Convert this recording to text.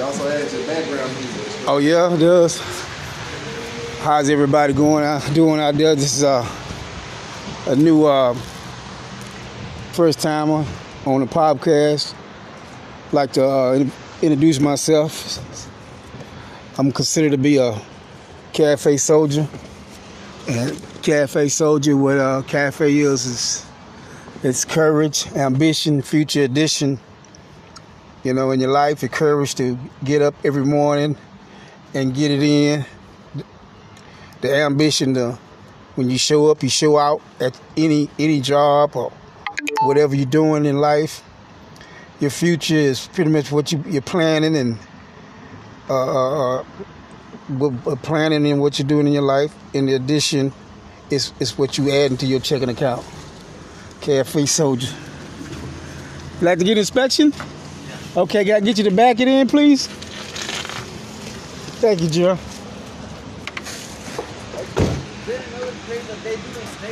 Also adds your background music. Oh yeah, it does. How's everybody going out doing out there? This is uh, a new uh, first timer on the podcast. Like to uh, introduce myself. I'm considered to be a cafe soldier. And cafe soldier, what uh, cafe is is it's courage, ambition, future edition. You know, in your life, the courage to get up every morning and get it in. The ambition to, when you show up, you show out at any any job or whatever you're doing in life. Your future is pretty much what you, you're planning and uh, uh, uh, w- planning in what you're doing in your life. In addition, it's, it's what you add into your checking account. Carefree soldier. Like to get inspection? Okay, got to get you to back it in, please. Thank you, Joe.